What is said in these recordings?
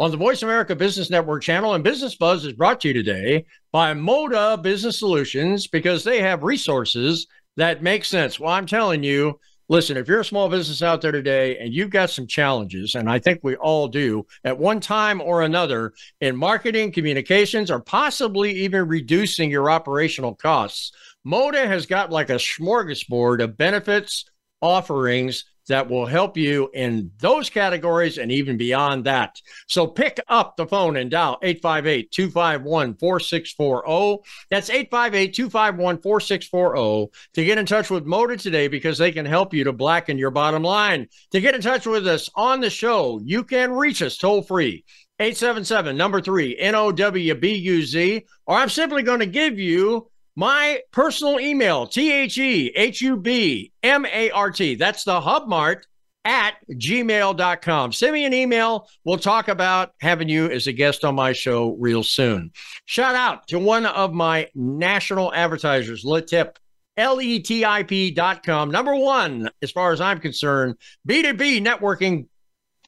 on the Voice America Business Network channel. And Business Buzz is brought to you today by Moda Business Solutions because they have resources that make sense. Well, I'm telling you, listen, if you're a small business out there today and you've got some challenges, and I think we all do at one time or another in marketing, communications, or possibly even reducing your operational costs, Moda has got like a smorgasbord of benefits, offerings that will help you in those categories and even beyond that. So pick up the phone and dial 858 251 4640. That's 858 251 4640 to get in touch with Moda today because they can help you to blacken your bottom line. To get in touch with us on the show, you can reach us toll free. 877 number three, N O W B U Z, or I'm simply going to give you my personal email, T H E H U B M A R T. That's the HubMart at gmail.com. Send me an email. We'll talk about having you as a guest on my show real soon. Shout out to one of my national advertisers, Letip. L E T I P dot com. Number one, as far as I'm concerned, B2B networking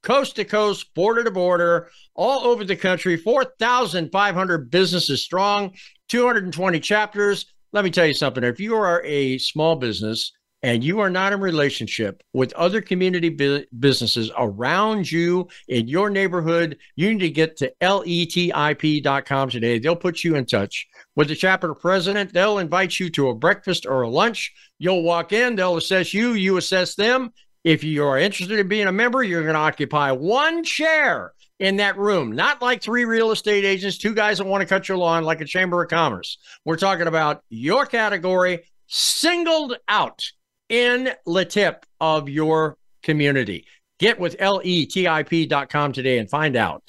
coast to coast, border to border, all over the country, 4,500 businesses strong, 220 chapters. Let me tell you something. If you are a small business and you are not in relationship with other community bu- businesses around you in your neighborhood, you need to get to letip.com today. They'll put you in touch with the chapter president. They'll invite you to a breakfast or a lunch. You'll walk in, they'll assess you, you assess them, if you are interested in being a member, you're going to occupy one chair in that room, not like three real estate agents, two guys that want to cut your lawn like a chamber of commerce. We're talking about your category singled out in the tip of your community. Get with letip.com today and find out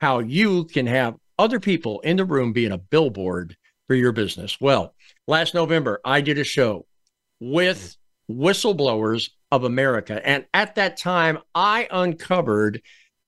how you can have other people in the room being a billboard for your business. Well, last November, I did a show with whistleblowers of America. And at that time, I uncovered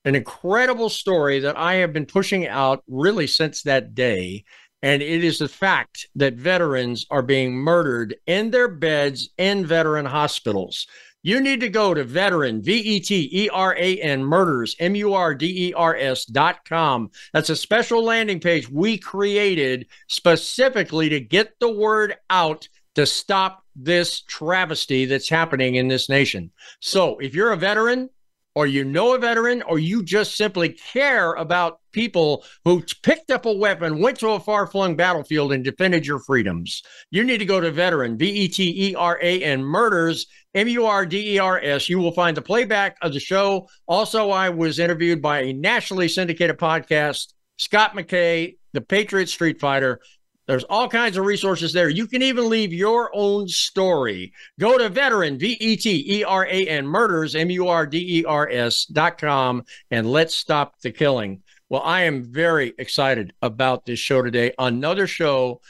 an incredible story that I have been pushing out really since that day. And it is the fact that veterans are being murdered in their beds in veteran hospitals. You need to go to veteran, V E T E R A N, murders, M U R D E R S dot com. That's a special landing page we created specifically to get the word out to stop this travesty that's happening in this nation. So if you're a veteran, or you know a veteran, or you just simply care about people who picked up a weapon, went to a far flung battlefield, and defended your freedoms, you need to go to veteran, V E T E R A N, murders, M U R D E R S. You will find the playback of the show. Also, I was interviewed by a nationally syndicated podcast, Scott McKay, the Patriot Street Fighter. There's all kinds of resources there. You can even leave your own story. Go to veteran, V E T E R A N, murders, M U R D E R S dot com, and let's stop the killing. Well, I am very excited about this show today. Another show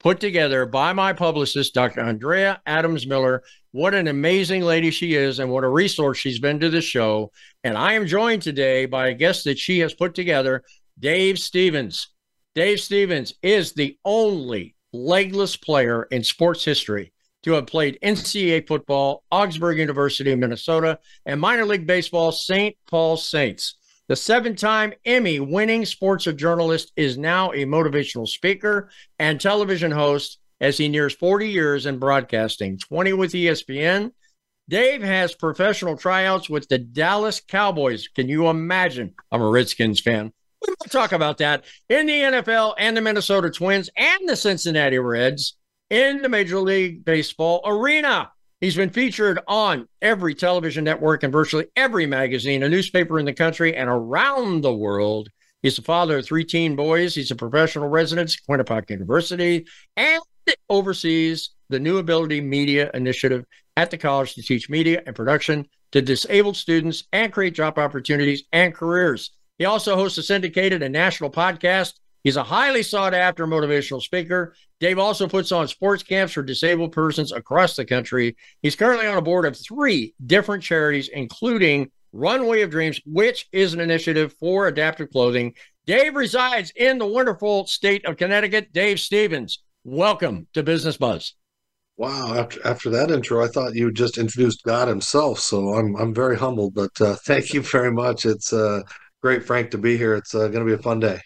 put together by my publicist, Dr. Andrea Adams Miller. What an amazing lady she is, and what a resource she's been to the show. And I am joined today by a guest that she has put together, Dave Stevens. Dave Stevens is the only legless player in sports history to have played NCAA football, Augsburg University of Minnesota, and minor league baseball, St. Paul Saints. The seven time Emmy winning sports journalist is now a motivational speaker and television host as he nears 40 years in broadcasting, 20 with ESPN. Dave has professional tryouts with the Dallas Cowboys. Can you imagine? I'm a Redskins fan. We'll talk about that in the NFL and the Minnesota Twins and the Cincinnati Reds. in the Major League Baseball arena. He's been featured on every television network and virtually every magazine, a newspaper in the country and around the world. He's the father of three teen boys. He's a professional resident at Quinnipiac University and oversees the New Ability Media Initiative at the college to teach media and production to disabled students and create job opportunities and careers. He also hosts a syndicated and national podcast. He's a highly sought after motivational speaker. Dave also puts on sports camps for disabled persons across the country. He's currently on a board of three different charities, including Runway of Dreams, which is an initiative for adaptive clothing. Dave resides in the wonderful state of Connecticut. Dave Stevens, welcome to Business Buzz. Wow, after after that intro, I thought you just introduced God Himself. So I'm I'm very humbled, but uh, thank you very much. It's uh, great, Frank, to be here. It's uh, going to be a fun day.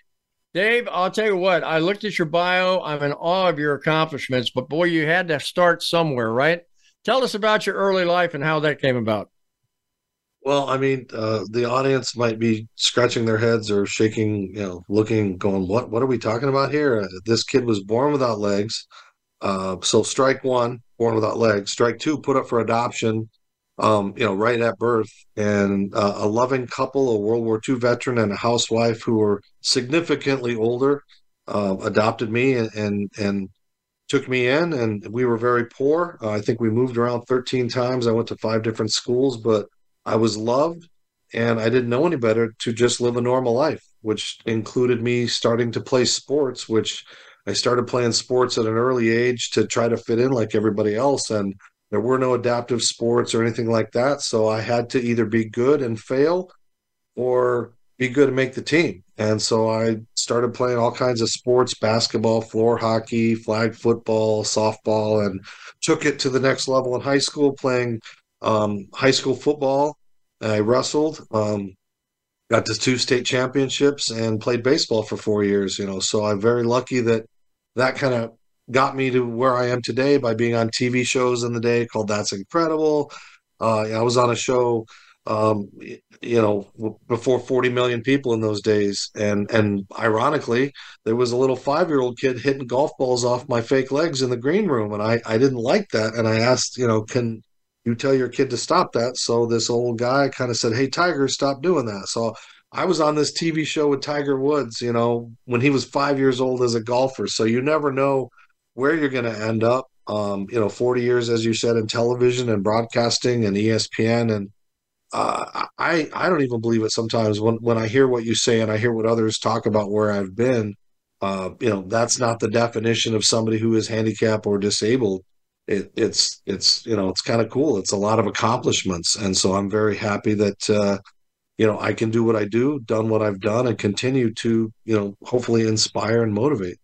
Dave, I'll tell you what. I looked at your bio. I'm in awe of your accomplishments, but boy, you had to start somewhere, right? Tell us about your early life and how that came about. Well, I mean, uh, the audience might be scratching their heads or shaking, you know, looking, going, "What? What are we talking about here?" Uh, this kid was born without legs. Uh, so strike one, born without legs. Strike two, put up for adoption. Um, you know, right at birth, and uh, a loving couple, a World War II veteran and a housewife who were significantly older, uh, adopted me and, and, and took me in, and we were very poor. Uh, I think we moved around 13 times. I went to five different schools, but I was loved, and I didn't know any better to just live a normal life, which included me starting to play sports, which I started playing sports at an early age to try to fit in like everybody else. And there were no adaptive sports or anything like that. So I had to either be good and fail or be good and make the team. And so I started playing all kinds of sports basketball, floor hockey, flag football, softball, and took it to the next level in high school, playing um, high school football. I wrestled. Um, got to two state championships and played baseball for four years you know so i'm very lucky that that kind of got me to where I am today by being on TV shows in the day called That's Incredible. Uh, I was on a show, um, you know, before 40 million people in those days, and and ironically, there was a little five year old kid hitting golf balls off my fake legs in the green room, and I I didn't like that, and I asked, you know, can you tell your kid to stop that? So this old guy kind of said, "Hey, Tiger, stop doing that." So I was on this TV show with Tiger Woods, you know, when he was five years old as a golfer. So you never know where you're going to end up. Um, you know, 40 years, as you said, in television and broadcasting and ESPN. And uh, I, I don't even believe it sometimes when, when I hear what you say and I hear what others talk about where I've been. Uh, you know, that's not the definition of somebody who is handicapped or disabled. It, it's, it's, you know, it's kind of cool. It's a lot of accomplishments. And so I'm very happy that, uh, you know, I can do what I do, done what I've done, and continue to, you know, hopefully inspire and motivate.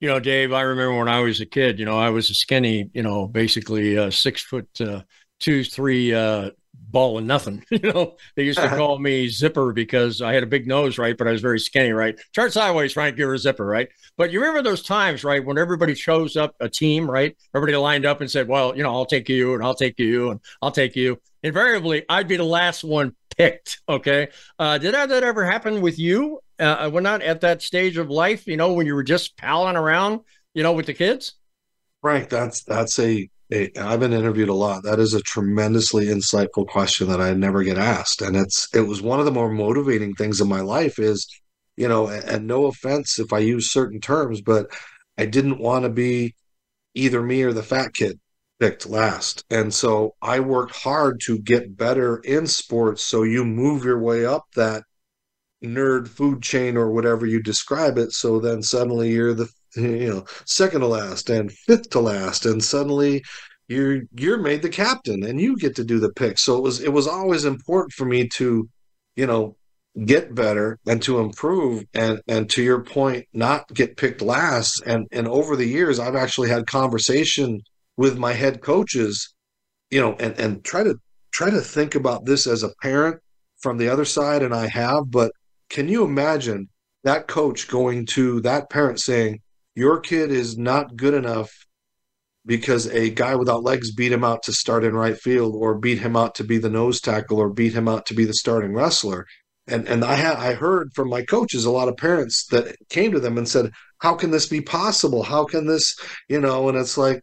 You know, Dave, I remember when I was a kid, you know, I was a skinny, you know, basically uh, six foot uh, two, three uh, ball and nothing. You know, they used to call me zipper because I had a big nose, right? But I was very skinny, right? Chart sideways, Frank, you're a zipper, right? But you remember those times, right, when everybody chose up a team, right? Everybody lined up and said, well, you know, I'll take you and I'll take you and I'll take you. Invariably, I'd be the last one Okay. Uh, did that, that ever happen with you? Uh, we're not at that stage of life, you know, when you were just palling around, you know, with the kids. Frank, that's that's a, a I've been interviewed a lot. That is a tremendously insightful question that I never get asked, and it's it was one of the more motivating things in my life. Is you know, and, and no offense if I use certain terms, but I didn't want to be either me or the fat kid picked last. And so I worked hard to get better in sports. So you move your way up that nerd food chain or whatever you describe it. So then suddenly you're the you know second to last and fifth to last, and suddenly you're you're made the captain and you get to do the pick. So it was it was always important for me to you know get better and to improve and and to your point not get picked last and and over the years i've actually had conversation with my head coaches, you know, and and try to try to think about this as a parent from the other side, and I have. But can you imagine that coach going to that parent saying, "Your kid is not good enough." Because a guy without legs beat him out to start in right field, or beat him out to be the nose tackle, or beat him out to be the starting wrestler and and I had I heard from my coaches a lot of parents that came to them and said, "How can this be possible? How can this, you know?" And it's like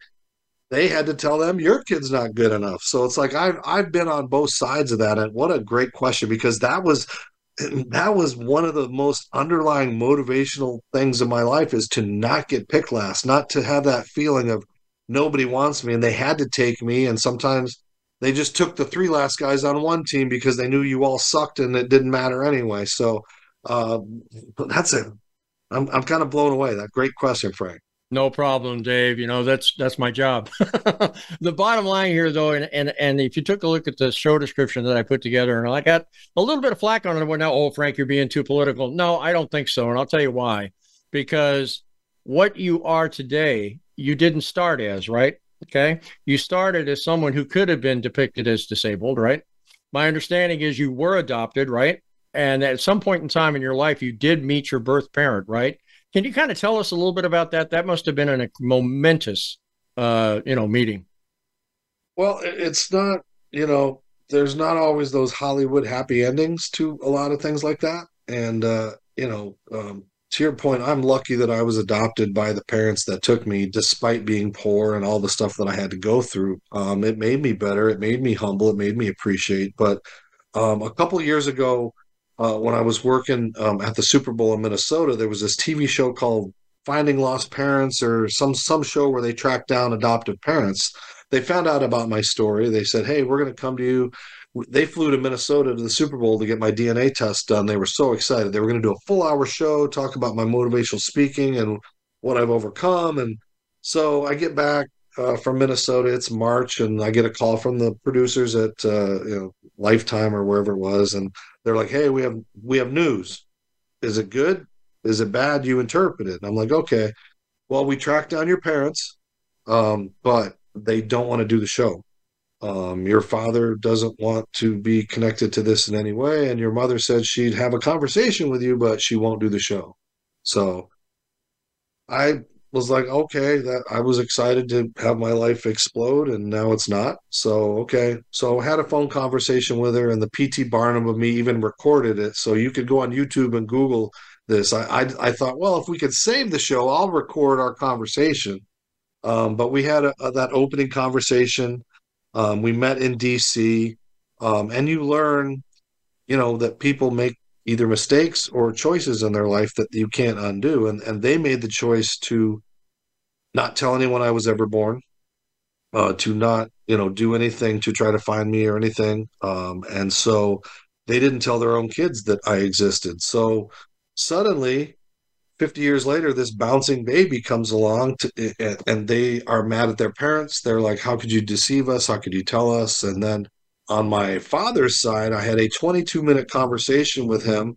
they had to tell them your kid's not good enough. So it's like I've I've been on both sides of that, and what a great question because that was that was one of the most underlying motivational things in my life is to not get picked last, not to have that feeling of nobody wants me and they had to take me, and sometimes they just took the three last guys on one team because they knew you all sucked and it didn't matter anyway. So uh, that's it. I'm I'm kind of blown away. That great question, Frank. No problem, Dave. You know that's that's my job. the bottom line here, though, and, and and if you took a look at the show description that I put together, and I got a little bit of flack on it. Well, now, oh, Frank, you're being too political. No, I don't think so, and I'll tell you why. Because what you are today, you didn't start as, right? Okay. You started as someone who could have been depicted as disabled, right? My understanding is you were adopted, right? And at some point in time in your life, you did meet your birth parent, right? Can you kind of tell us a little bit about that? That must have been a momentous, uh, you know, meeting. Well, it's not, you know, there's not always those Hollywood happy endings to a lot of things like that. And, uh, you know, um, to your point, I'm lucky that I was adopted by the parents that took me, despite being poor and all the stuff that I had to go through. Um, it made me better. It made me humble. It made me appreciate. But um, a couple years ago, uh, when I was working um, at the Super Bowl in Minnesota, there was this TV show called Finding Lost Parents, or some some show where they tracked down adoptive parents. They found out about my story. They said, "Hey, we're going to come to you they flew to Minnesota to the Super Bowl to get my DNA test done. They were so excited. They were going to do a full hour show, talk about my motivational speaking and what I've overcome. And so I get back uh, from Minnesota. It's March, and I get a call from the producers at uh, you know Lifetime or wherever it was, and they're like, "Hey, we have we have news. Is it good? Is it bad? You interpret it." And I'm like, "Okay." Well, we tracked down your parents, um, but they don't want to do the show um, your father doesn't want to be connected to this in any way and your mother said she'd have a conversation with you but she won't do the show so i was like okay that i was excited to have my life explode and now it's not. So okay. So i had a phone conversation with her and the pt barnum of me even recorded it. So you could go on youtube and google this. I i, I thought well if we could save the show i'll record our conversation. Um, but we had a, a, that opening conversation. Um, we met in DC, um, and you learn, you know, that people make either mistakes or choices in their life that you can't undo. And and they made the choice to not tell anyone I was ever born, uh, to not you know do anything to try to find me or anything. Um, and so they didn't tell their own kids that I existed. So suddenly 50 years later this bouncing baby comes along to, and they are mad at their parents they're like how could you deceive us how could you tell us and then on my father's side i had a 22 minute conversation with him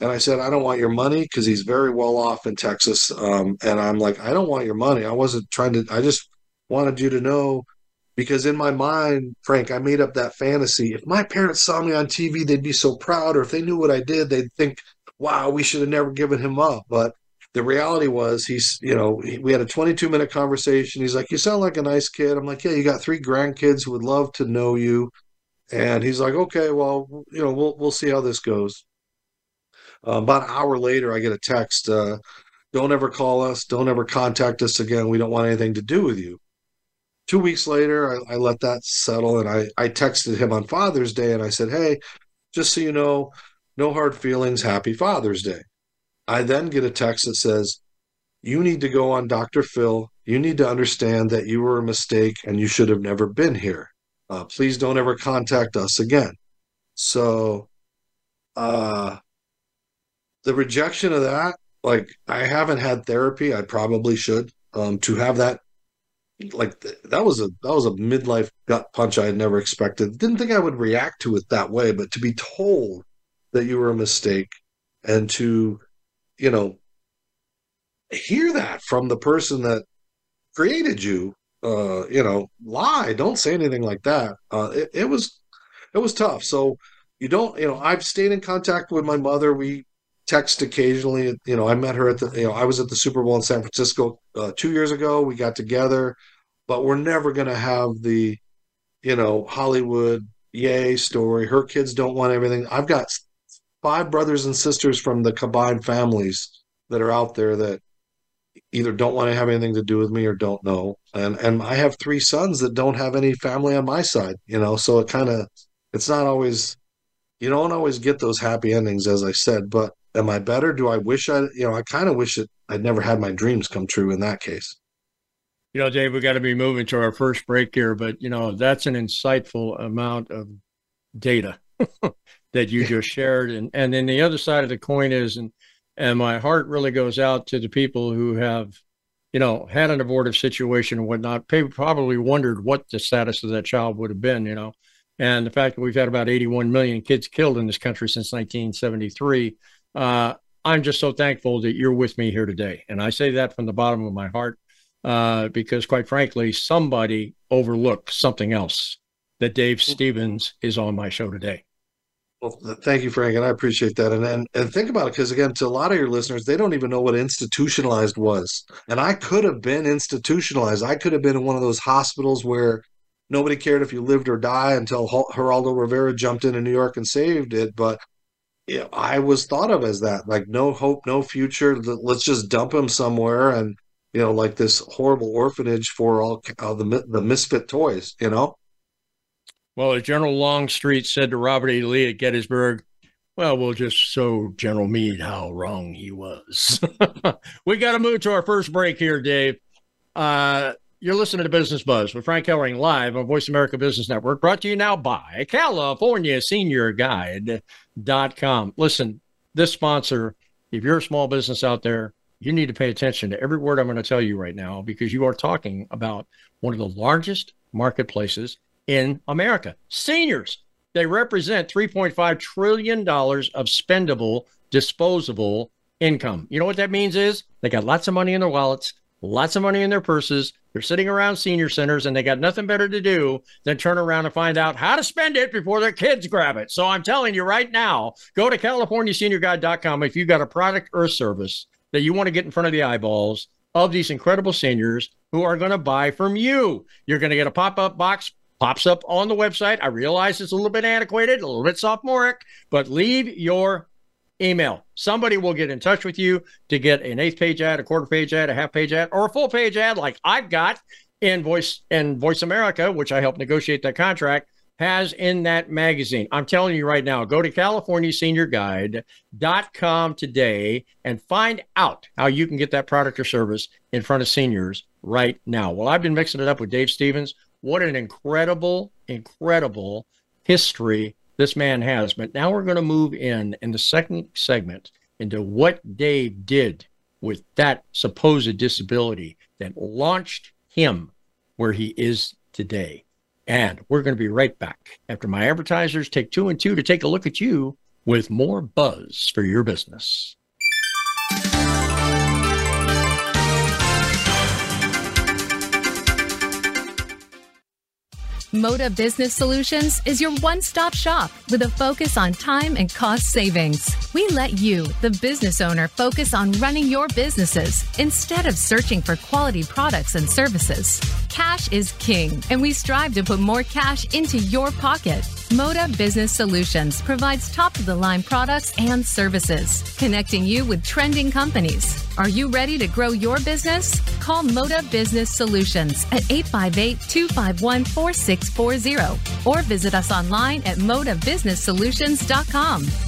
and i said i don't want your money because he's very well off in texas um, and i'm like i don't want your money i wasn't trying to i just wanted you to know because in my mind frank i made up that fantasy if my parents saw me on tv they'd be so proud or if they knew what i did they'd think wow, we should have never given him up. But the reality was he's, you know, we had a 22 minute conversation. He's like, you sound like a nice kid. I'm like, yeah, you got three grandkids who would love to know you. And he's like, okay, well, you know, we'll, we'll see how this goes. Uh, about an hour later, I get a text, uh, don't ever call us. Don't ever contact us again. We don't want anything to do with you. Two weeks later, I, I let that settle and I, I texted him on Father's Day and I said, hey, just so you know, no hard feelings. Happy Father's Day. I then get a text that says, You need to go on Dr. Phil. You need to understand that you were a mistake and you should have never been here. Uh, please don't ever contact us again. So, uh, the rejection of that, like, I haven't had therapy. I probably should. Um, to have that, like, that was a that was a midlife gut punch I had never expected. Didn't think I would react to it that way, but to be told that you were a mistake and to you know hear that from the person that created you uh you know lie don't say anything like that uh it, it was it was tough so you don't you know i've stayed in contact with my mother we text occasionally you know i met her at the you know i was at the super bowl in san francisco uh, two years ago. We got together but we're never going to have the you know hollywood yay story. Her kids don't want everything. I've got five brothers and sisters from the combined families that are out there that either don't want to have anything to do with me or don't know. And and I have three sons that don't have any family on my side, you know, so it kind of it's not always you don't always get those happy endings as I said, but am I better? Do I wish I you know, I kind of wish that I'd never had my dreams come true in that case. You know, Dave, we got to be moving to our first break here, but you know, that's an insightful amount of data that you just shared. And and then the other side of the coin is and and my heart really goes out to the people who have, you know, had an abortive situation and whatnot. Probably wondered what the status of that child would have been, you know. And the fact that we've had about 81 million kids killed in this country since 1973, uh, I'm just so thankful that you're with me here today. And I say that from the bottom of my heart uh, because, quite frankly, somebody overlooked something else that Dave Stevens is on my show today. Well, thank you, Frank, and I appreciate that. And and, and think about it, because again, to a lot of your listeners, they don't even know what institutionalized was. And I could have been institutionalized. I could have been in one of those hospitals where nobody cared if you lived or die until Geraldo Rivera jumped in in New York and saved it. But I was thought of as that, like no hope, no future. Let's just dump him somewhere, and you know, like this horrible orphanage for all the the misfit toys. You know. Well, as General Longstreet said to Robert E. Lee at Gettysburg, well, we'll just show General Meade how wrong he was. we got to move to our first break here, Dave. Uh, you're listening to Business Buzz with Frank Hellring live on Voice America Business Network, brought to you now by California Senior Guide.com. Listen, this sponsor, if you're a small business out there, you need to pay attention to every word I'm going to tell you right now because you are talking about one of the largest marketplaces in America. Seniors, they represent $3.5 trillion of spendable, disposable income. You know what that means is they got lots of money in their wallets, lots of money in their purses. They're sitting around senior centers and they got nothing better to do than turn around and find out how to spend it before their kids grab it. So I'm telling you right now, go to CaliforniaSeniorGuide.com if you've got a product or service that you want to get in front of the eyeballs of these incredible seniors who are going to buy from you. You're going to get a pop up box pops up on the website. I realize it's a little bit antiquated, a little bit sophomoric, but leave your email. Somebody will get in touch with you to get an eighth page ad, a quarter page ad, a half page ad, or a full page ad like I've got in Voice and Voice America, which I helped negotiate that contract, has in that magazine. I'm telling you right now, go to CaliforniaSeniorGuide.com today and find out how you can get that product or service in front of seniors right now. Well, I've been mixing it up with Dave Stevens. What an incredible, incredible history this man has. But now we're going to move in in the second segment into what Dave did with that supposed disability that launched him where he is today. And we're going to be right back after my advertisers take two and two to take a look at you with more buzz for your business. Moda Business Solutions is your one stop shop with a focus on time and cost savings. We let you, the business owner, focus on running your businesses instead of searching for quality products and services. Cash is king, and we strive to put more cash into your pocket. Moda Business Solutions provides top of the line products and services, connecting you with trending companies. Are you ready to grow your business? Call Moda Business Solutions at 858 251 4640 or visit us online at modabusinesssolutions.com.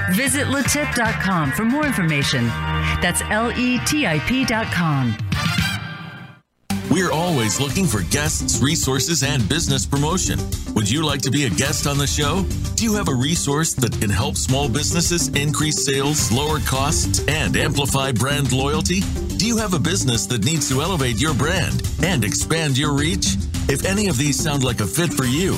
Visit letip.com for more information. That's L E T TIP.com. We're always looking for guests, resources, and business promotion. Would you like to be a guest on the show? Do you have a resource that can help small businesses increase sales, lower costs, and amplify brand loyalty? Do you have a business that needs to elevate your brand and expand your reach? If any of these sound like a fit for you,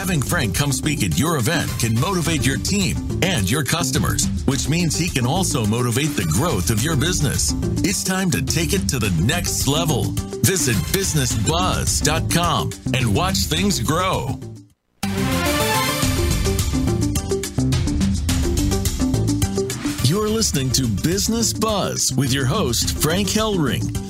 Having Frank come speak at your event can motivate your team and your customers, which means he can also motivate the growth of your business. It's time to take it to the next level. Visit businessbuzz.com and watch things grow. You're listening to Business Buzz with your host, Frank Hellring.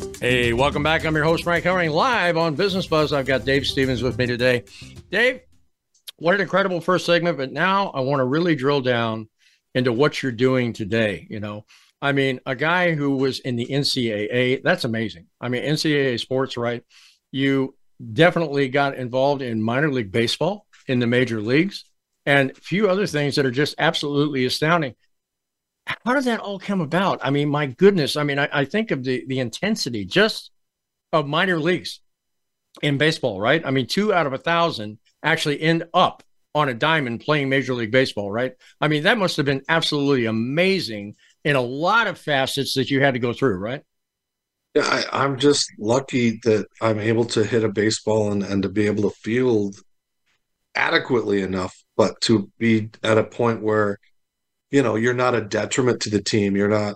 Hey, welcome back. I'm your host, Frank Hellring, live on Business Buzz. I've got Dave Stevens with me today. Dave, what an incredible first segment. But now I want to really drill down into what you're doing today. You know, I mean, a guy who was in the NCAA, that's amazing. I mean, NCAA sports, right? You definitely got involved in minor league baseball in the major leagues and a few other things that are just absolutely astounding. How did that all come about? I mean, my goodness. I mean, I, I think of the, the intensity just of minor leagues in baseball, right? I mean, two out of a thousand actually end up on a diamond playing Major League Baseball, right? I mean, that must have been absolutely amazing in a lot of facets that you had to go through, right? Yeah, I, am just lucky that I'm able to hit a baseball and, and to be able to field adequately enough, but to be at a point where, you know, you're not a detriment to the team. You're not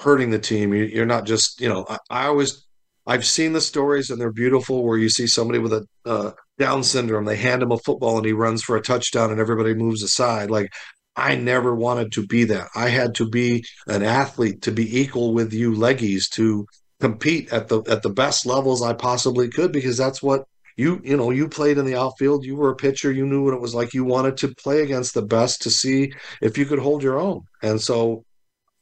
hurting the team. You, are not just, you know, I, I always I've seen the stories and they're beautiful where you see somebody with a uh, Down syndrome, they hand him a football and he runs for a touchdown and everybody moves aside. Like I never wanted to be that. I had to be an athlete to be equal with you leggies to compete at the at the best levels I possibly could because that's what you you know you played in the outfield you were a pitcher you knew what it was like you wanted to play against the best to see if you could hold your own and so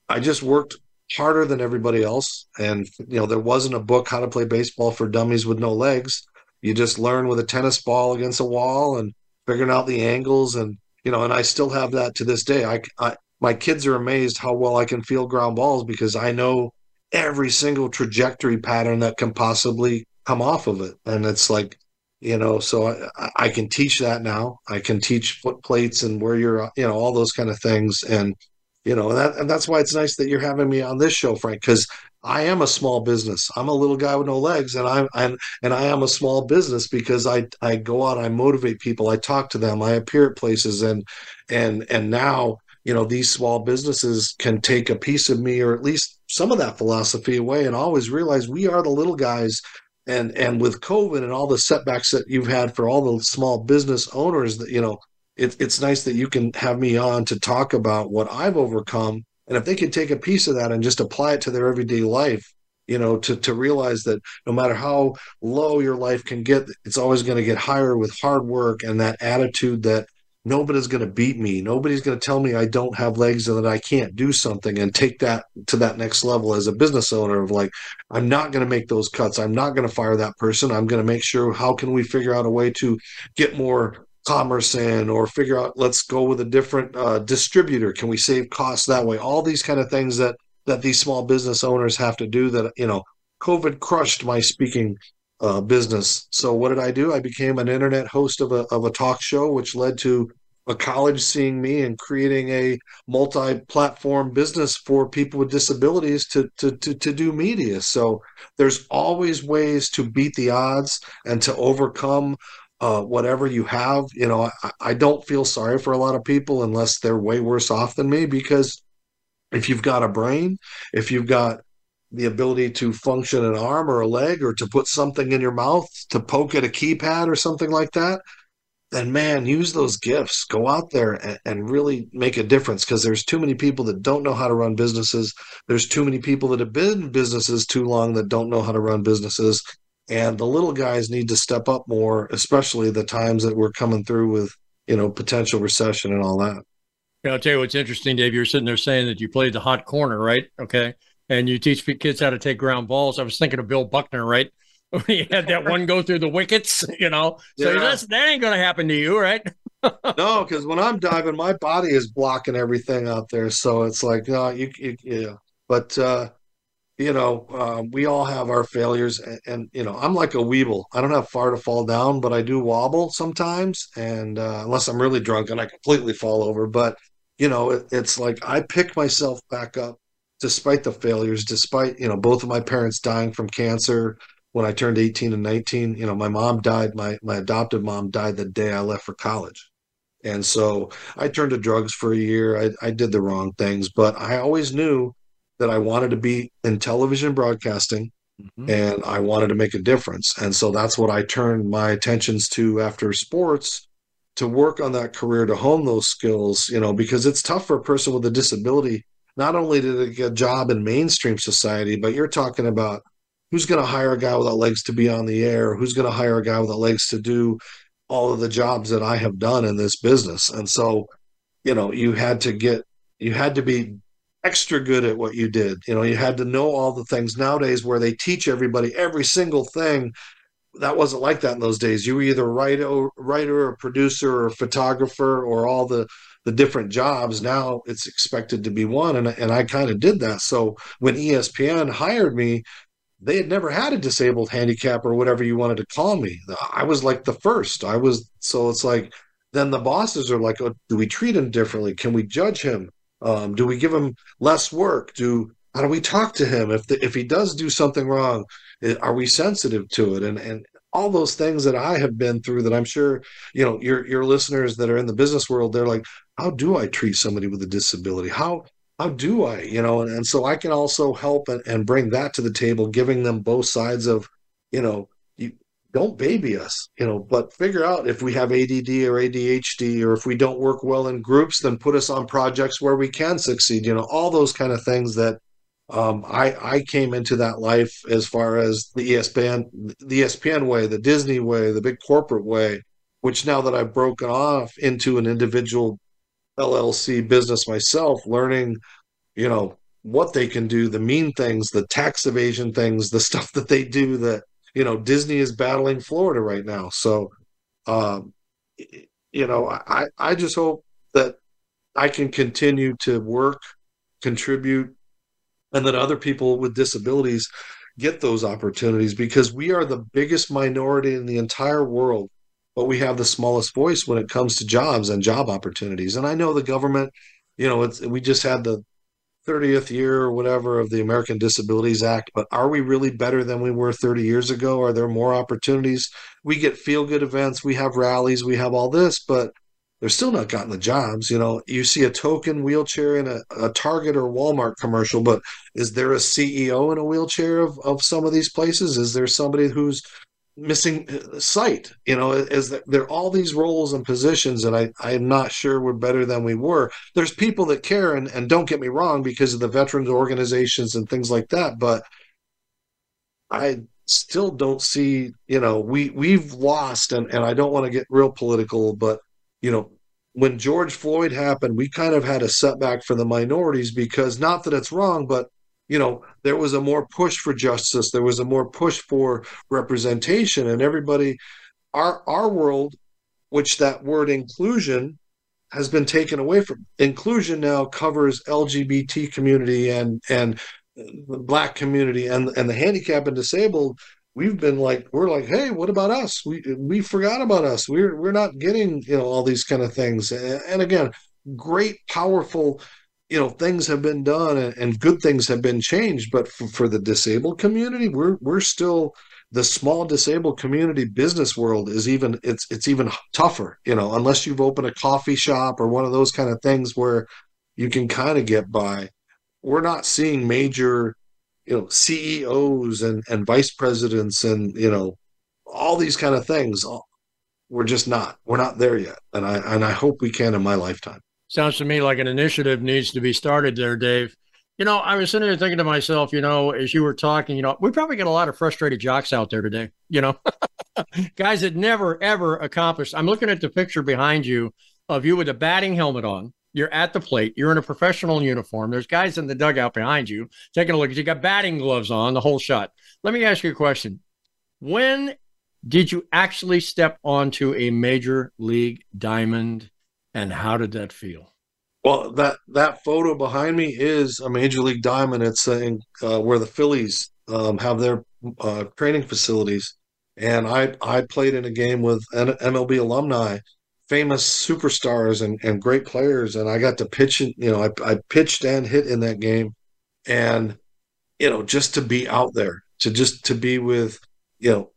I just worked harder than everybody else. And you know, there wasn't a book how to play baseball for dummies with no legs. You just learn with a tennis ball against a wall and figuring out the angles and you know, and I still have that to this day. I, I my kids are amazed how well I can feel ground balls because I know every single trajectory pattern that can possibly come off of it. And it's like, you know, so I, I can teach that now. I can teach foot plates and where you're, uh, you know, all those kind of things. And you know, and, that, and that's why it's nice that you're having me on this show, Frank, because I am a small business. I'm a little guy with no legs, and I'm, I'm and I am a small business because I I go out, I motivate people, I talk to them, I appear at places, and and and now you know these small businesses can take a piece of me or at least some of that philosophy away, and always realize we are the little guys. And and with COVID and all the setbacks that you've had for all the small business owners, that you know it, it's nice that you can have me on to talk about what I've overcome. And if they could take a piece of that and just apply it to their everyday life, you know, to, to realize that no matter how low your life can get, it's always going to get higher with hard work and that attitude that nobody's going to beat me. Nobody's going to tell me I don't have legs and that I can't do something and take that to that next level as a business owner of like, I'm not going to make those cuts. I'm not going to fire that person. I'm going to make sure how can we figure out a way to get more commerce in or figure out let's go with a different uh, distributor can we save costs that way all these kind of things that that these small business owners have to do that you know covid crushed my speaking uh, business. So what did i do? I became an internet host of a, of a talk show which led to a college seeing me and creating a multi-platform business for people with disabilities to, to to to do media. So there's always ways to beat the odds and to overcome uh, whatever you have. You know, I, I, don't feel sorry for a lot of people unless they're way worse off than me because if you've got a brain, if you've got the ability to function an arm or a leg or to put something in your mouth to poke at a keypad or something like that then man use those gifts go out there and, and really make a difference because there's too many people that don't know how to run businesses there's too many people that have been in businesses too long that don't know how to run businesses and the little guys need to step up more especially the times that we're coming through with you know potential recession and all that yeah, I'll tell you what's interesting, Dave. You're sitting there saying that you played the hot corner, right? Okay and you teach kids how to take ground balls. I was thinking of Bill Buckner, right? he had that one go through the wickets, you know. So yeah. that ain't going to happen to you, right? no, because when I'm diving, my body is blocking everything out there. So it's like, no, you, you yeah. But uh, you know, uh, we all have our failures, and, and, you know, I'm like a weeble. I don't have far to fall down, but I do wobble sometimes, and uh, unless I'm really drunk and I completely fall over. But you know, it, it's like I pick myself back up despite the failures, despite, you know, both of my parents dying from cancer when I turned 18 and 19, you know, my mom died, my, my adoptive mom died the day I left for college. And so I turned to drugs for a year. I, I did the wrong things, but I always knew that I wanted to be in television broadcasting mm-hmm. and I wanted to make a difference. And so that's what I turned my attentions to after sports to work on that career to hone those skills, you know, because it's tough for a person with a disability not only to get a job in mainstream society, but you're talking about who's going to hire a guy without legs to be on the air, who's going to hire a guy without legs to do all of the jobs that I have done in this business. And so, you know, you had to get, you had to be extra good at what you did. You know, you had to know all the things nowadays where they teach everybody every single thing. That wasn't like that in those days. You were either writer, writer, or producer, or photographer, or all the the different jobs now it's expected to be one and, and i kind of did that. So when espn hired me they had never had a disabled handicap or whatever you wanted to call me. I was like the first. I was so it's like then the bosses are like oh, do we treat him differently? Can we judge him? Um, do we give him less work? Do how do we talk to him? If the, if he does do something wrong are we sensitive to it? And and all those things that I have been through that I'm sure, you know, your your listeners that are in the business world, they're like, how do I treat somebody with a disability? How how do I, you know, and, and so I can also help and, and bring that to the table, giving them both sides of, you know, you don't baby us, you know, but figure out if we have ADD or ADHD or if we don't work well in groups, then put us on projects where we can succeed, you know, all those kind of things that um, I I came into that life as far as the ESPN the ESPN way, the Disney way, the big corporate way, which now that I've broken off into an individual LLC business myself, learning, you know, what they can do, the mean things, the tax evasion things, the stuff that they do that, you know, Disney is battling Florida right now. So, um, you know, I, I just hope that I can continue to work, contribute, and that other people with disabilities get those opportunities because we are the biggest minority in the entire world but we have the smallest voice when it comes to jobs and job opportunities and i know the government you know it's we just had the 30th year or whatever of the American Disabilities Act, but are we really better than we were 30 years ago? Are there more opportunities? We get feel good events, we have rallies, we have all this, but they're still not gotten the jobs. You know, you see a token wheelchair in a, a, Target or Walmart commercial, but is there a CEO in a wheelchair of, of some of these places? Is there somebody who's missing uh, sight? You know, is there, there are all these roles and positions, and I, I'm not sure we're better than we were. There's people that care, and, and don't get me wrong, because of the veterans organizations and things like that, but I still don't see, you know, we, we've lost, and, and I don't want to get real political, but you know, when George Floyd happened, we kind of had a setback for the minorities because not that it's wrong, but you know, there was a more push for justice, there was a more push for representation, and everybody, our our world, which that word inclusion has been taken away from. Inclusion now covers LGBT community and and the black community and and the handicapped and disabled. We've been like we're like hey what about us? We we forgot about us. We're we're not getting you know all these kind of things. And again great powerful you know things have been done and, and good things have been changed but for, for, the disabled community we're we're still the small disabled community business world is even it's it's even tougher you know unless you've opened a coffee shop or one of those kind of things where you can kind of get by we're not seeing major, you know, CEOs and and vice presidents and you know all these kind of things. We're just not. We're not there yet, and I and I hope we can in my lifetime. Sounds to me like an initiative needs to be started there, Dave. You know, I was sitting there thinking to myself, you know, as you were talking, you know, we probably get a lot of frustrated jocks out there today, you know, guys that never, ever accomplished. I'm looking at the picture behind you of you with a batting helmet on. You're at the plate. You're in a professional uniform. There's guys in the dugout behind you taking a look. You got batting gloves on, the whole shot. Let me ask you a question. When did you actually step onto a major league diamond and how did that feel? Well, that that photo behind me is a major league diamond. It's uh, uh, where the Phillies um, have their uh, training facilities, and I I played in a game with MLB alumni, famous superstars and, and great players, and I got to pitch. You know, I I pitched and hit in that game, and you know, just to be out there, to just to be with you know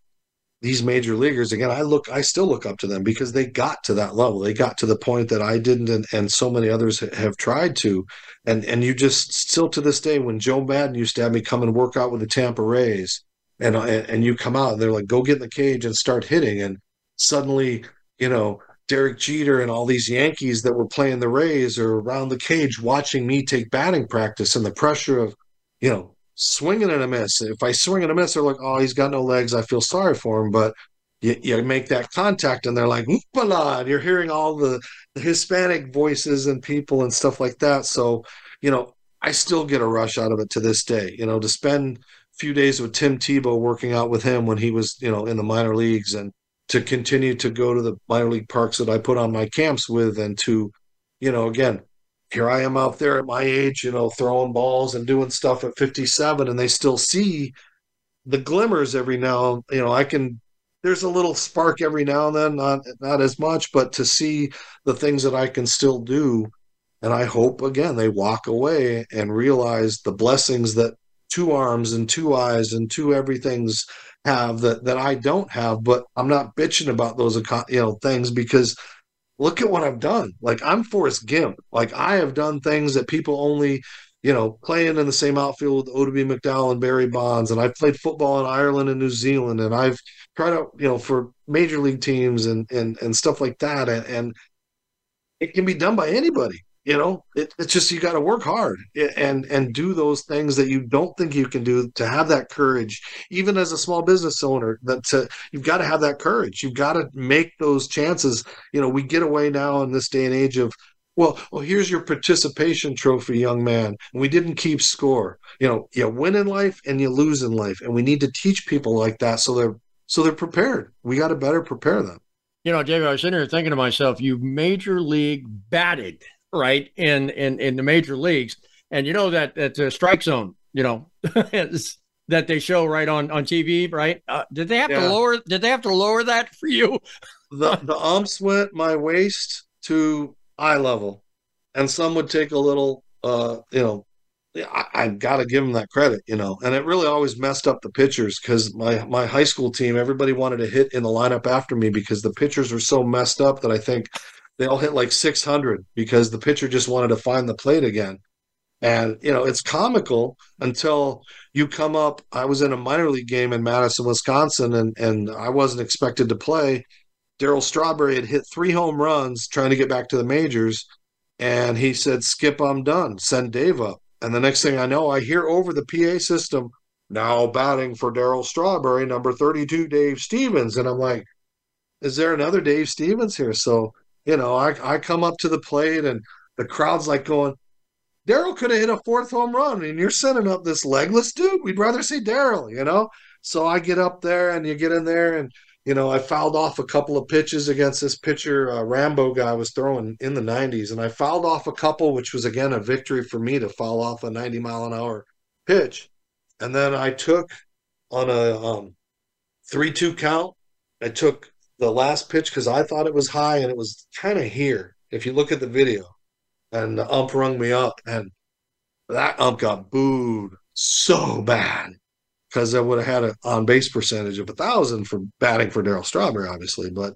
these major leaguers again i look i still look up to them because they got to that level. They got to the point that i didn't and, and so many others have tried to. And and you just still to this day when joe maddon used to have me come and work out with the tampa rays and uh, and you come out and they're like go get in the cage and start hitting. And suddenly you know Derek Jeter and all these Yankees that were playing the Rays are around the cage watching me take batting practice and the pressure of, you know, swinging and a miss. If I swing and a miss, they're like, oh, he's got no legs. I feel sorry for him. But you, you make that contact and they're like, and you're hearing all the, the Hispanic voices and people and stuff like that. So, you know, I still get a rush out of it to this day, you know, to spend a few days with Tim Tebow working out with him when he was, you know, in the minor leagues and to continue to go to the minor league parks that I put on my camps with and to, you know, again, here I am out there at my age, you know, throwing balls and doing stuff at 57, and they still see the glimmers every now. You know, I can. There's a little spark every now and then, not not as much, but to see the things that I can still do, and I hope again they walk away and realize the blessings that two arms and two eyes and two everything's have that that I don't have. But I'm not bitching about those you know things because look at what I've done. Like I'm Forrest Gimp. Like I have done things that people only, you know, playing in the same outfield with Oddibe McDowell and Barry Bonds. And I've played football in Ireland and New Zealand. And I've tried out, you know, for major league teams and and and stuff like that. And, and it can be done by anybody you know it, it's just you got to work hard and and do those things that you don't think you can do to have that courage even as a small business owner that to, you've got to have that courage. You've got to make those chances. You know we get away now in this day and age of well well here's your participation trophy young man. We didn't keep score. You know you win in life and you lose in life and we need to teach people like that so they're so they're prepared. We got to better prepare them. You know, David, I was sitting here thinking to myself, you major league batted right in in in the major leagues. And you know that that uh, strike zone you know that they show right on on tv right? Uh, did they have yeah. to lower did they have to lower that for you? The the umps went my waist to eye level. And some would take a little uh you know I, I got to give them that credit, you know, and it really always messed up the pitchers because my my high school team, everybody wanted to hit in the lineup after me because the pitchers were so messed up that I think they all hit like 600 because the pitcher just wanted to find the plate again. And, you know, it's comical until you come up. I was in a minor league game in Madison, Wisconsin, and, and I wasn't expected to play. Daryl Strawberry had hit three home runs trying to get back to the majors. And he said, Skip, I'm done. Send Dave up. And the next thing I know, I hear over the PA system, now batting for Daryl Strawberry, number 32, Dave Stevens. And I'm like, is there another Dave Stevens here? So you know, I, I come up to the plate and the crowd's like going, Daryl could have hit a fourth home run, and you're sending up this legless dude. We'd rather see Daryl, you know? So I get up there and you get in there, and, you know, I fouled off a couple of pitches against this pitcher, uh, Rambo guy was throwing in the 90s, and I fouled off a couple, which was, again, a victory for me to foul off a 90 mile an hour pitch. And then I took on a um, 3 2 count, I took the last pitch because I thought it was high and it was kind of here. If you look at the video, and the ump rung me up, and that ump got booed so bad because I would have had an on base percentage of a thousand for batting for Daryl Strawberry, obviously. But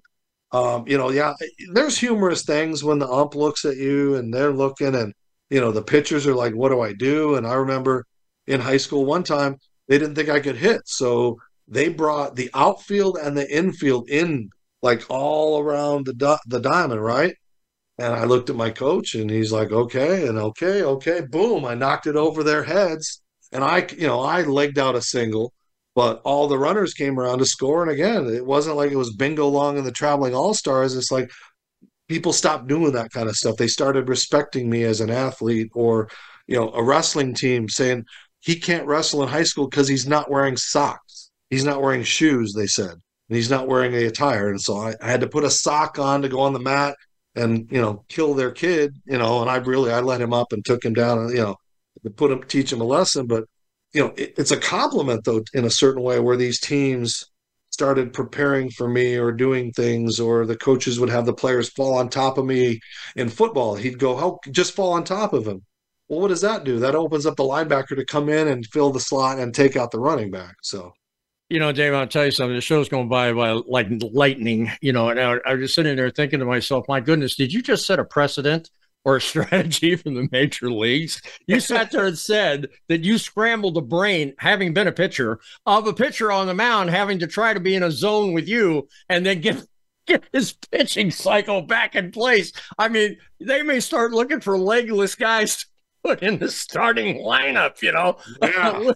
um, you know, yeah, there's humorous things when the ump looks at you and they're looking, and you know, the pitchers are like, what do I do? And I remember in high school one time, they didn't think I could hit. So they brought the outfield and the infield in like all around the, the diamond, right? And I looked at my coach and he's like, okay, and okay, okay, boom. I knocked it over their heads. And I, you know, I legged out a single, but all the runners came around to score. And again, it wasn't like it was bingo long in the traveling all stars. It's like people stopped doing that kind of stuff. They started respecting me as an athlete or, you know, a wrestling team saying he can't wrestle in high school because he's not wearing socks. He's not wearing shoes, they said. And he's not wearing a attire. And so I, I had to put a sock on to go on the mat and you know kill their kid you know and i really i let him up and took him down and you know to put him teach him a lesson. But you know it, it's a compliment though in a certain way where these teams started preparing for me or doing things or the coaches would have the players fall on top of me in football. He'd go oh just fall on top of him. Well what does that do? That opens up the linebacker to come in and fill the slot and take out the running back. So you know, Dave, I'll tell you something. The show's going by by like lightning, you know, and I, I was just sitting there thinking to myself, my goodness, did you just set a precedent or a strategy from the major leagues? You sat there and said that you scrambled the brain, having been a pitcher, of a pitcher on the mound having to try to be in a zone with you and then get get his pitching cycle back in place. I mean, they may start looking for legless guys put in the starting lineup, you know. Yeah.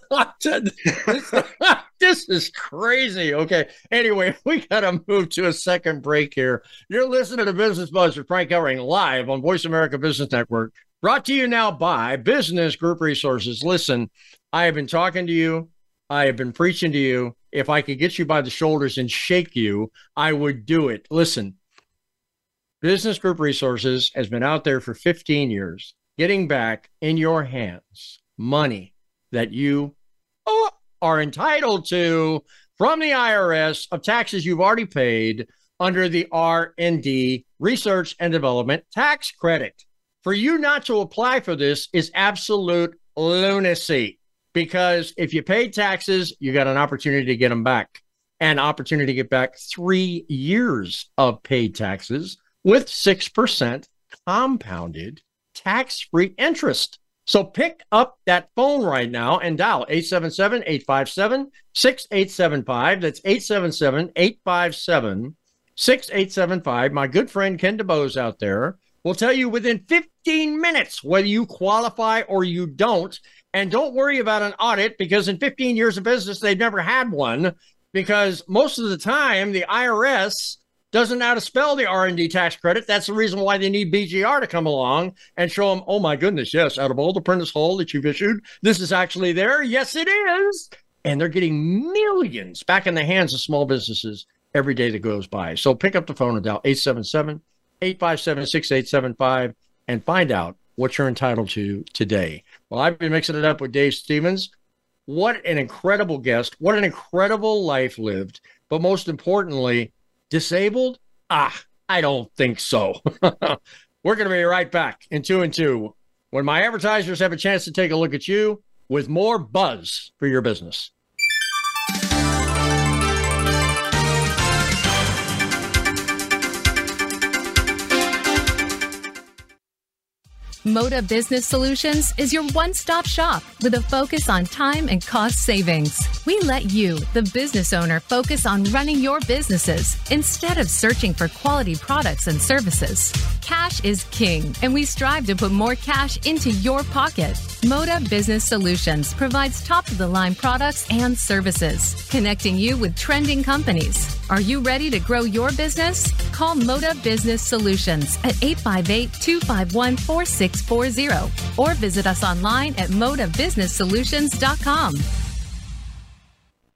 this, is crazy. Okay. Anyway, we got to move to a second break here. You're listening to Business Buzz with Frank Hellring live on Voice America Business Network, brought to you now by Business Group Resources. Listen, I have been talking to you. I have been preaching to you. If I could get you by the shoulders and shake you, I would do it. Listen, Business Group Resources has been out there for 15 years getting back in your hands money that you oh, are entitled to from the IRS of taxes you've already paid under the R&D research and development tax credit. For you not to apply for this is absolute lunacy because if you paid taxes, you got an opportunity to get them back. An opportunity to get back 3 years of paid taxes with 6% compounded tax free interest. So pick up that phone right now and dial 877 857 6875. That's 877 857 6875. My good friend Ken DeBose out there will tell you within 15 minutes whether you qualify or you don't. And don't worry about an audit because in 15 years of business, they've never had one because most of the time the IRS doesn't know how to spell the R&D tax credit. That's the reason why they need BGR to come along and show them, oh my goodness, yes, out of all the Prentice Hall that you've issued, this is actually there. Yes, it is. And they're getting millions back in the hands of small businesses every day that goes by. So pick up the phone and dial 877 857 6875 and find out what you're entitled to today. Well, I've been mixing it up with Dave Stevens. What an incredible guest. What an incredible life lived. But most importantly, Disabled? Ah, I don't think so. We're going to be right back in two and two when my advertisers have a chance to take a look at you with more buzz for your business. Moda Business Solutions is your one stop shop with a focus on time and cost savings. We let you, the business owner, focus on running your businesses instead of searching for quality products and services. Cash is king, and we strive to put more cash into your pocket. Moda Business Solutions provides top of the line products and services, connecting you with trending companies. Are you ready to grow your business? Call Moda Business Solutions at 858 251 4640 or visit us online at modabusinesssolutions.com.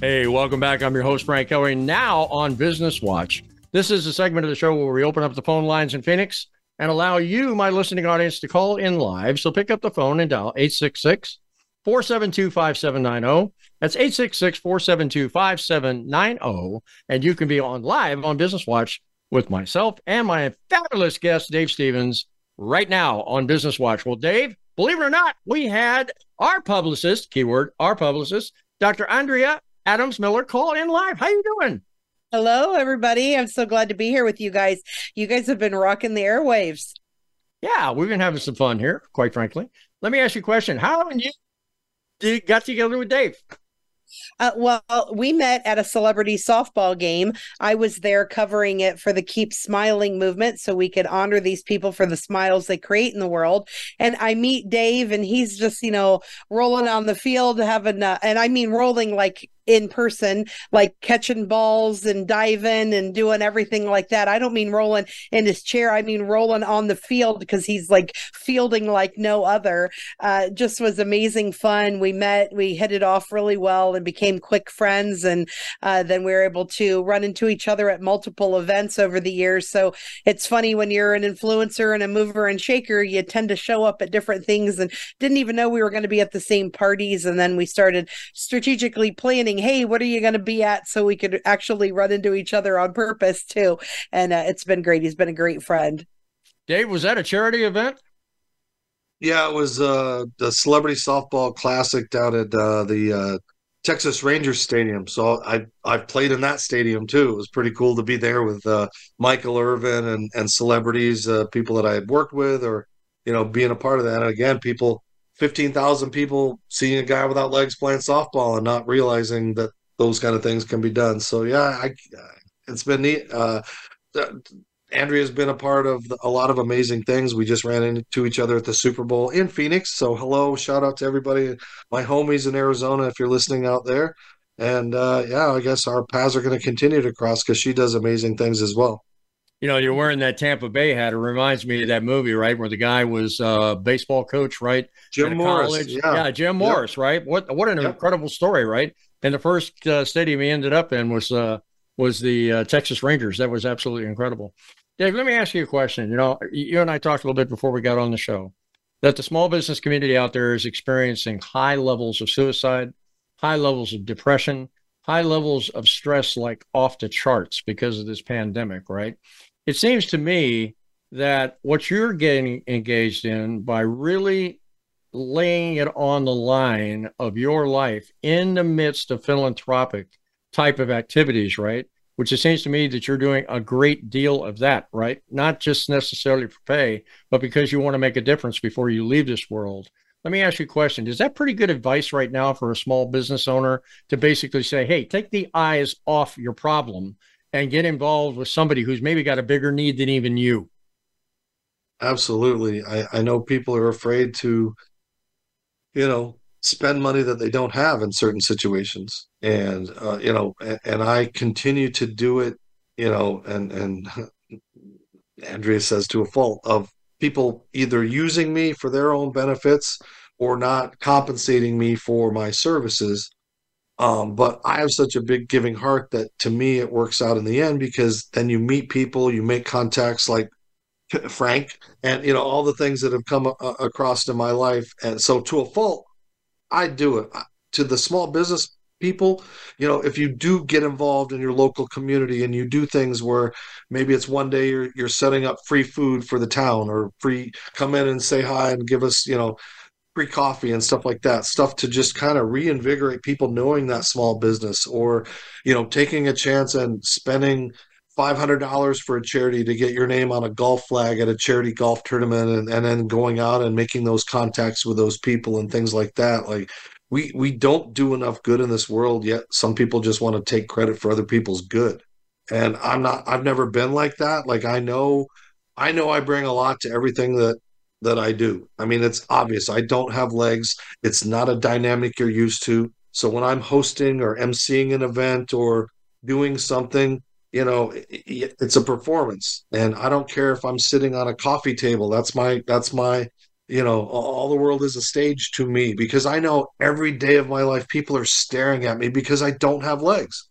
Hey, welcome back. I'm your host, Frank Hellring. Now on Business Watch. This is a segment of the show where we open up the phone lines in Phoenix and allow you, my listening audience, to call in live. So pick up the phone and dial 866 472 5790. That's 866 472 5790. And you can be on live on Business Watch with myself and my fabulous guest, Dave Stevens, right now on Business Watch. Well, Dave, believe it or not, we had our publicist, keyword, our publicist, Dr. Andrea Adams Miller, call in live. How you doing? Hello, everybody. I'm so glad to be here with you guys. You guys have been rocking the airwaves. Yeah, we've been having some fun here, quite frankly. Let me ask you a question. How and you got together with Dave? Uh, well, we met at a celebrity softball game. I was there covering it for the Keep Smiling movement so we could honor these people for the smiles they create in the world. And I meet Dave, and he's just, you know, rolling on the field, having, uh, and I mean, rolling like in person, like catching balls and diving and doing everything like that. I don't mean rolling in his chair. I mean rolling on the field because he's like fielding like no other. Uh, just was amazing fun. We met, we hit it off really well and became quick friends. And uh, then we were able to run into each other at multiple events over the years. So it's funny when you're an influencer and a mover and shaker, you tend to show up at different things and didn't even know we were going to be at the same parties. And then we started strategically planning hey, what are you going to be at? So we could actually run into each other on purpose too. And uh, it's been great. He's been a great friend. Dave, was that a charity event? Yeah, it was uh, the Celebrity Softball Classic down at uh, the uh, Texas Rangers Stadium. So I I've played in that stadium too. It was pretty cool to be there with uh, Michael Irvin and and celebrities, uh, people that I had worked with, or you know, being a part of that. And again, people 15,000 people seeing a guy without legs playing softball and not realizing that those kind of things can be done. So yeah, I, it's been neat. Uh, Andrea's been a part of a lot of amazing things. We just ran into each other at the Super Bowl in Phoenix. So hello, shout out to everybody, my homies in Arizona, if you're listening out there. And uh, yeah, I guess our paths are going to continue to cross because she does amazing things as well you know, you're wearing that Tampa Bay hat. It reminds me of that movie, right, where the guy was uh, baseball coach, right? Jim Morris. Yeah. yeah. Jim Morris, yep. right? What what an yep. incredible story, right? And the first uh, stadium he ended up in was uh, was the uh, Texas Rangers. That was absolutely incredible. Dave, let me ask you a question. You know, you and I talked a little bit before we got on the show that the small business community out there is experiencing high levels of suicide, high levels of depression, high levels of stress, like off the charts because of this pandemic, right? It seems to me that what you're getting engaged in by really laying it on the line of your life in the midst of philanthropic type of activities, right, which it seems to me that you're doing a great deal of that, right? Not just necessarily for pay, but because you want to make a difference before you leave this world. Let me ask you a question. Is that pretty good advice right now for a small business owner to basically say, hey, take the eyes off your problem and get involved with somebody who's maybe got a bigger need than even you? Absolutely. I, I know people are afraid to, you know, spend money that they don't have in certain situations and uh, you know and, and, i continue to do it you know and and andrea says to a fault of people either using me for their own benefits or not compensating me for my services um, but i have such a big giving heart that to me it works out in the end because then you meet people you make contacts like frank and you know all the things that have come a- across in my life. And so to a fault I do it. To the small business people you know if you do get involved in your local community and you do things where maybe it's one day you're you're setting up free food for the town or free come in and say hi and give us you know free coffee and stuff like that stuff to just kind of reinvigorate people knowing that small business or you know taking a chance and spending $500 for a charity to get your name on a golf flag at a charity golf tournament and, and then going out and making those contacts with those people and things like that. Like we we don't do enough good in this world yet some people just want to take credit for other people's good. And i'm not i've never been like that. Like i know i know i bring a lot to everything that that i do. I mean it's obvious. I don't have legs. It's not a dynamic you're used to. So when i'm hosting or emceeing an event or doing something you know it's a performance. And i don't care if i'm sitting on a coffee table. That's my that's my you know all the world is a stage to me because i know every day of my life people are staring at me because i don't have legs.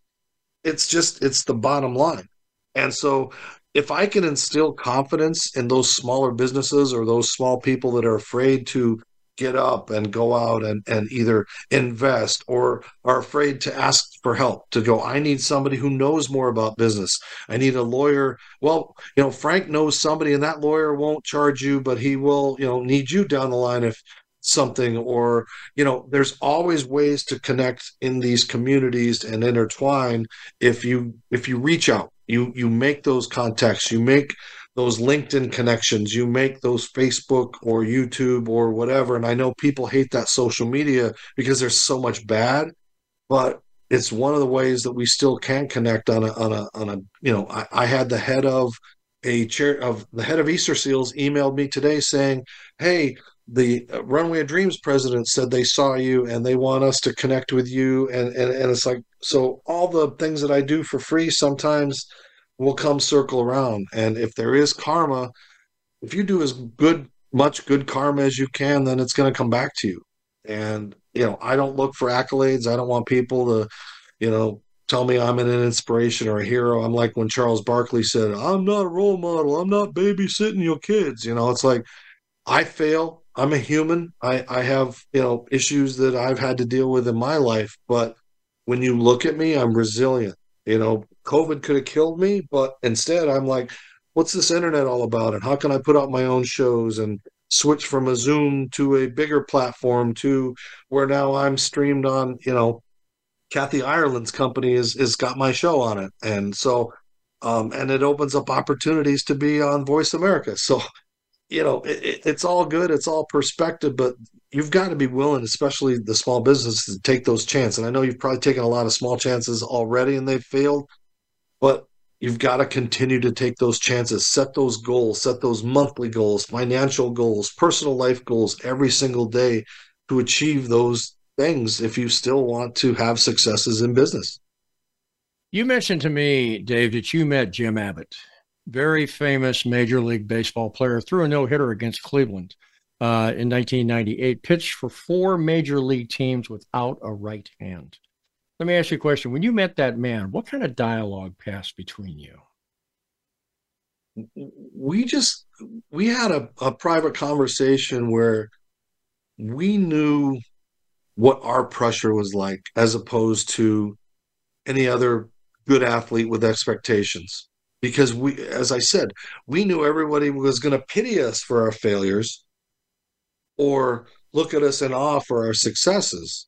It's just it's the bottom line. And so if i can instill confidence in those smaller businesses or those small people that are afraid to get up and go out and, and either invest or are afraid to ask for help to go i need somebody who knows more about business. I need a lawyer. Well you know frank knows somebody and that lawyer won't charge you but he will you know need you down the line if something or you know there's always ways to connect in these communities and intertwine if you if you reach out you you make those contacts you make those LinkedIn connections, you make those Facebook or YouTube or whatever. And I know people hate that social media because there's so much bad, but it's one of the ways that we still can connect on a on a on a you know I, I had the head of a chair of the head of Easter Seals emailed me today saying, "Hey, the Runway of Dreams president said they saw you and they want us to connect with you." And and and it's like so all the things that I do for free sometimes will come circle around. And if there is karma, if you do as good, much good karma as you can, then it's going to come back to you. And, you know, I don't look for accolades. I don't want people to, you know, tell me I'm an inspiration or a hero. I'm like when Charles Barkley said, I'm not a role model. I'm not babysitting your kids. You know, it's like I fail. I'm a human. I, I have, you know, issues that I've had to deal with in my life. But when you look at me, I'm resilient. You know, COVID could have killed me, but instead I'm like, what's this internet all about? And how can I put out my own shows and switch from a Zoom to a bigger platform to where now I'm streamed on, you know, Kathy Ireland's company is is got my show on it. And so um and it opens up opportunities to be on Voice America. So you know, it, it's all good. It's all perspective, but you've got to be willing, especially the small businesses, to take those chances. And I know you've probably taken a lot of small chances already and they've failed, but you've got to continue to take those chances, set those goals, set those monthly goals, financial goals, personal life goals every single day to achieve those things if you still want to have successes in business. You mentioned to me, Dave, that you met Jim Abbott very famous Major League Baseball player, threw a no hitter against Cleveland uh, in 1998, pitched for four major league teams without a right hand. Let me ask you a question. When you met that man, what kind of dialogue passed between you? We just we had a, a private conversation where we knew what our pressure was like as opposed to any other good athlete with expectations because we as i said we knew everybody was going to pity us for our failures or look at us in awe for our successes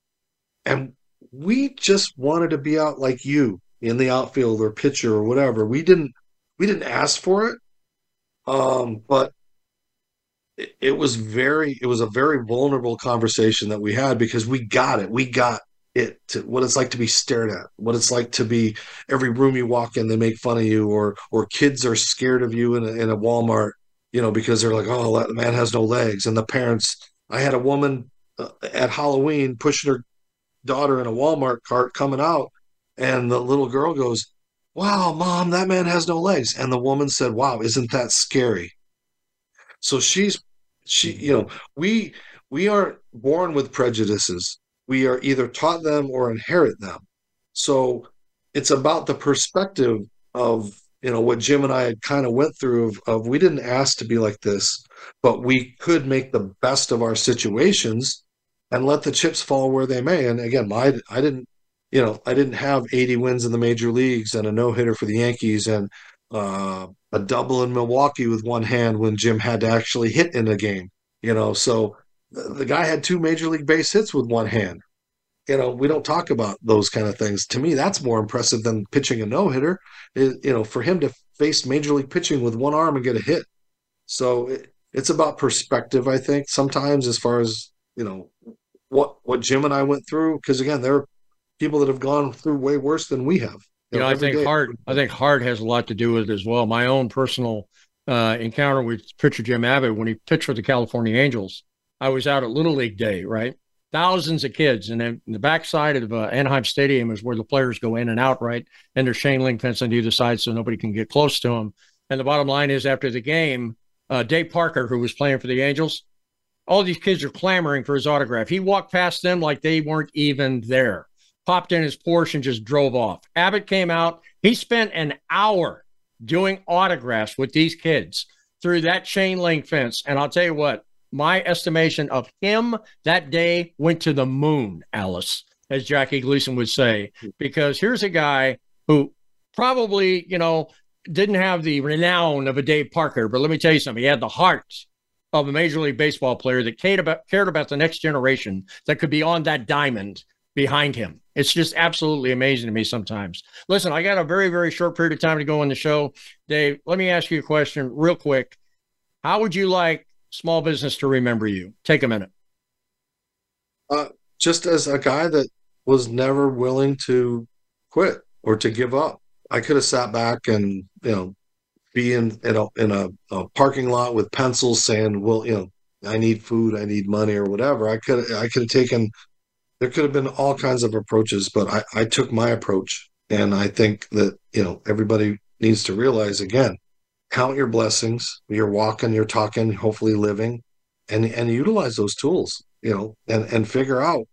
and we just wanted to be out like you in the outfield or pitcher or whatever. We didn't we didn't ask for it, um, but it, it was very it was a very vulnerable conversation that we had because we got it. We got it to what it's like to be stared at, what it's like to be every room you walk in, they make fun of you, or or kids are scared of you in a, in a Walmart, you know, because they're like, oh, that man has no legs, and the parents. I had a woman uh, at Halloween pushing her daughter in a Walmart cart coming out, and the little girl goes, "Wow, mom, that man has no legs," and the woman said, "Wow, isn't that scary?" So she's she, you know, we we aren't born with prejudices we are either taught them or inherit them. So it's about the perspective of you know what Jim and I had kind of went through of, of, we didn't ask to be like this, but we could make the best of our situations and let the chips fall where they may. And again, my I didn't you know I didn't have 80 wins in the major leagues and a no hitter for the Yankees and uh, a double in Milwaukee with one hand when Jim had to actually hit in a game. You know, so the guy had two major league base hits with one hand. You know, we don't talk about those kind of things. To me, that's more impressive than pitching a no hitter. You know, for him to face major league pitching with one arm and get a hit. So it, it's about perspective, I think. Sometimes, as far as you know, what what Jim and I went through, because again, there are people that have gone through way worse than we have. You, know, know I think day. heart. I think heart has a lot to do with it as well. My own personal uh, encounter with pitcher Jim Abbott when he pitched for the California Angels I was out at Little League Day, right? Thousands of kids, and then the backside of uh, Anaheim Stadium is where the players go in and out, right? And there's chain link fence on either side, so nobody can get close to them. And the bottom line is, after the game, uh, Dave Parker, who was playing for the Angels, all these kids are clamoring for his autograph. He walked past them like they weren't even there. Popped in his Porsche and just drove off. Abbott came out. He spent an hour doing autographs with these kids through that chain link fence. And I'll tell you what, my estimation of him that day went to the moon, Alice, as Jackie Gleason would say, because here's a guy who probably, you know, didn't have the renown of a Dave Parker, but let me tell you something. He had the heart of a Major League Baseball player that cared about, cared about the next generation that could be on that diamond behind him. It's just absolutely amazing to me sometimes. Listen, I got a very, very short period of time to go on the show. Dave, let me ask you a question real quick. How would you like small business to remember you? Take a minute. Uh, just as a guy that was never willing to quit or to give up. I could have sat back and you know be in in a in a, a, parking lot with pencils saying, "Well, you know, I need food, I need money, or whatever." I could I could have taken. There could have been all kinds of approaches, but I, I took my approach, and I think that you know everybody needs to realize again count your blessings. You're walking, you're talking, hopefully living, and and utilize those tools, you know, and and figure out,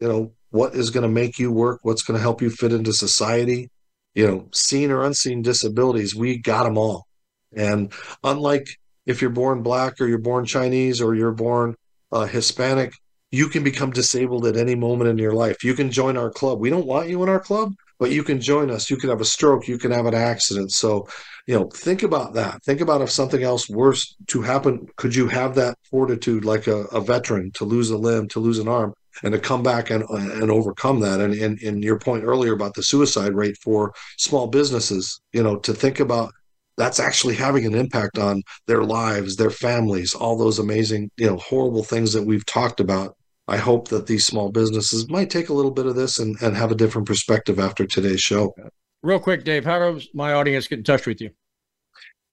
you know, what is going to make you work, what's going to help you fit into society. You know, seen or unseen disabilities, we got them all. And unlike if you're born black or you're born Chinese or you're born uh, Hispanic, you can become disabled at any moment in your life. You can join our club. We don't want you in our club, but you can join us. You can have a stroke. You can have an accident. So you know think about that. Think about if something else worse to happen could you have that fortitude like a, a veteran to lose a limb to lose an arm and to come back and and overcome that? And, and and your point earlier about the suicide rate for small businesses you know to think about that's actually having an impact on their lives their families all those amazing you know horrible things that we've talked about. I hope that these small businesses might take a little bit of this and, and have a different perspective after today's show. Real quick, Dave, how does my audience get in touch with you?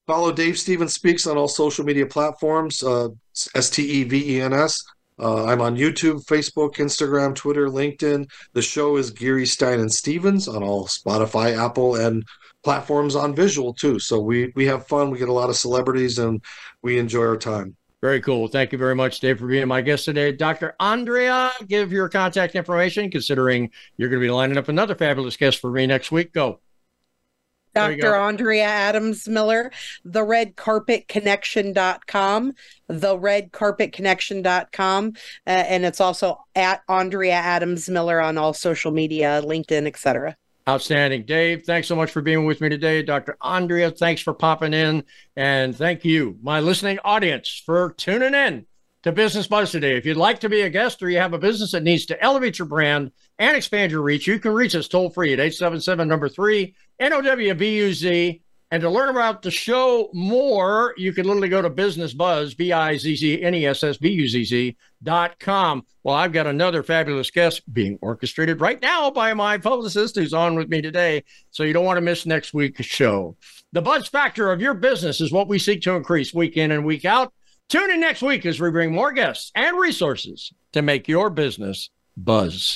Follow Dave Stevens Speaks on all social media platforms, uh, S T E V E N S. Uh, I'm on YouTube, Facebook, Instagram, Twitter, LinkedIn. The show is Geary Stein and Stevens on all Spotify, Apple, and platforms on visual too. So we we have fun. We get a lot of celebrities, and we enjoy our time. Very cool. Thank you very much, Dave, for being my guest today. Dr. Andrea, give your contact information, considering you're going to be lining up another fabulous guest for me next week. Go. Dr. Andrea Adams Miller, the red carpet connection.com, the red carpet connection.com. Uh, and it's also at Andrea Adams Miller on all social media, LinkedIn, etc. Outstanding. Dave, thanks so much for being with me today. Dr. Andrea, thanks for popping in. And thank you, my listening audience, for tuning in to Business Buzz today. If you'd like to be a guest or you have a business that needs to elevate your brand, and expand your reach, you can reach us toll free at 877 number three NOWBUZ. And to learn about the show more, you can literally go to Business Buzz, B I Z Z N E S S B U Z Z dot com. Well, I've got another fabulous guest being orchestrated right now by my publicist who's on with me today. So you don't want to miss next week's show. The buzz factor of your business is what we seek to increase week in and week out. Tune in next week as we bring more guests and resources to make your business buzz.